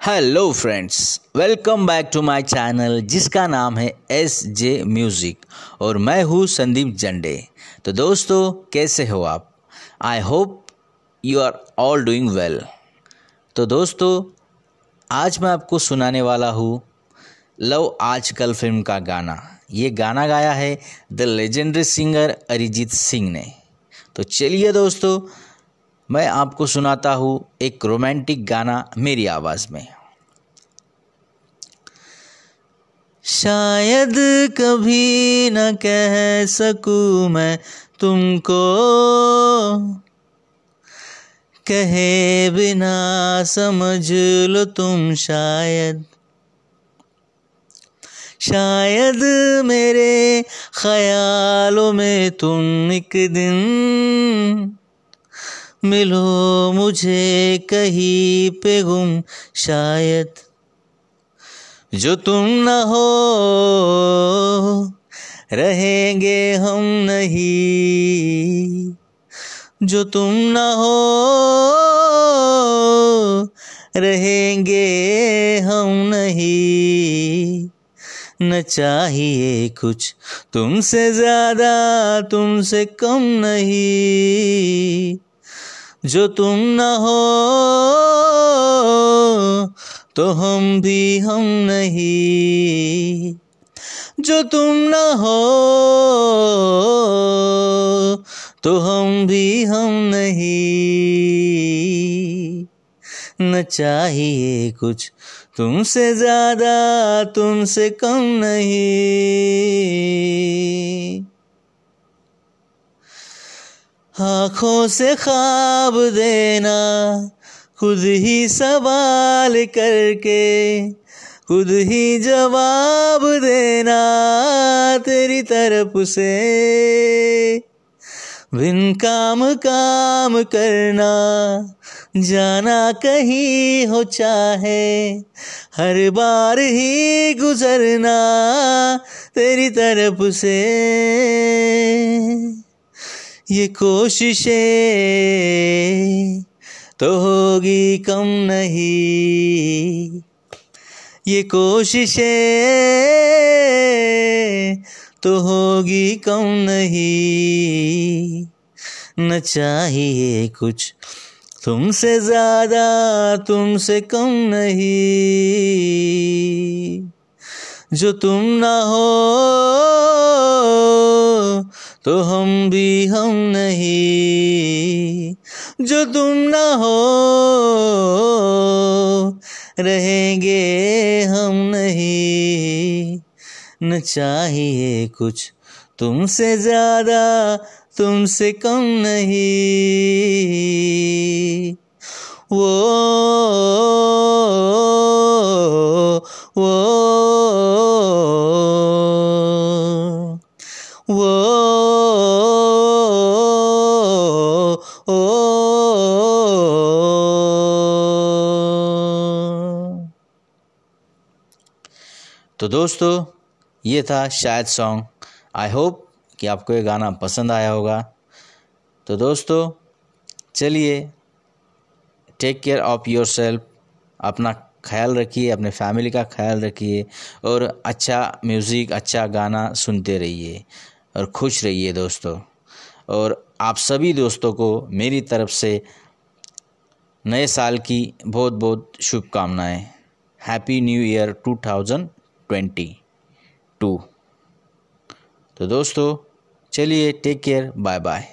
Hello friends welcome back to my channel जिसका नाम है एस जे म्यूज़िक और मैं हूँ संदीप जंडे। तो दोस्तों, कैसे हो आप? I hope you are all doing well तो दोस्तों, आज मैं आपको सुनाने वाला हूँ लव आजकल फ़िल्म का गाना। ये गाना गाया है the legendary singer Arijit Singh ने। तो चलिए दोस्तों मैं आपको सुनाता हूँ एक रोमांटिक गाना मेरी आवाज़ में। शायद कभी न कह सकूँ मैं तुमको, कहे बिना समझ लो तुम शायद। शायद मेरे ख्यालों में तुम एक दिन मिलो मुझे कहीं पे गुम शायद। जो तुम न हो, रहेंगे हम नहीं। जो तुम न हो, रहेंगे हम नहीं। न चाहिए कुछ तुमसे ज़्यादा, तुमसे कम नहीं। जो तुम न हो तो हम भी हम नहीं। जो तुम न हो तो हम भी हम नहीं। न चाहिए कुछ तुमसे ज़्यादा, तुमसे कम नहीं। आँखों से ख्वाब देना, खुद ही सवाल करके, खुद ही जवाब देना तेरी तरफ़ से। बिन काम काम करना, जाना कहीं हो चाहे, हर बार ही गुजरना तेरी तरफ़ से। ये कोशिशें तो होगी कम नहीं। ये कोशिशें तो होगी कम नहीं। न चाहिए कुछ तुमसे ज़्यादा, तुमसे कम नहीं। जो तुम ना हो तो हम भी हम नहीं। जो तुम ना हो, रहेंगे हम नहीं। न चाहिए कुछ तुमसे ज़्यादा, तुमसे कम नहीं। वो तो दोस्तों, ये था शायद सॉन्ग आई होप कि आपको ये गाना पसंद आया होगा। तो दोस्तों, चलिए take care of your yourself ख्याल रखिए, अपने फैमिली का ख्याल रखिए और अच्छा म्यूज़िक अच्छा गाना सुनते रहिए और खुश रहिए दोस्तों। और आप सभी दोस्तों को मेरी तरफ़ से नए साल की बहुत बहुत शुभकामनाएँ। Happy new year two thousand twenty two तो दोस्तों चलिए टेक केयर बाय बाय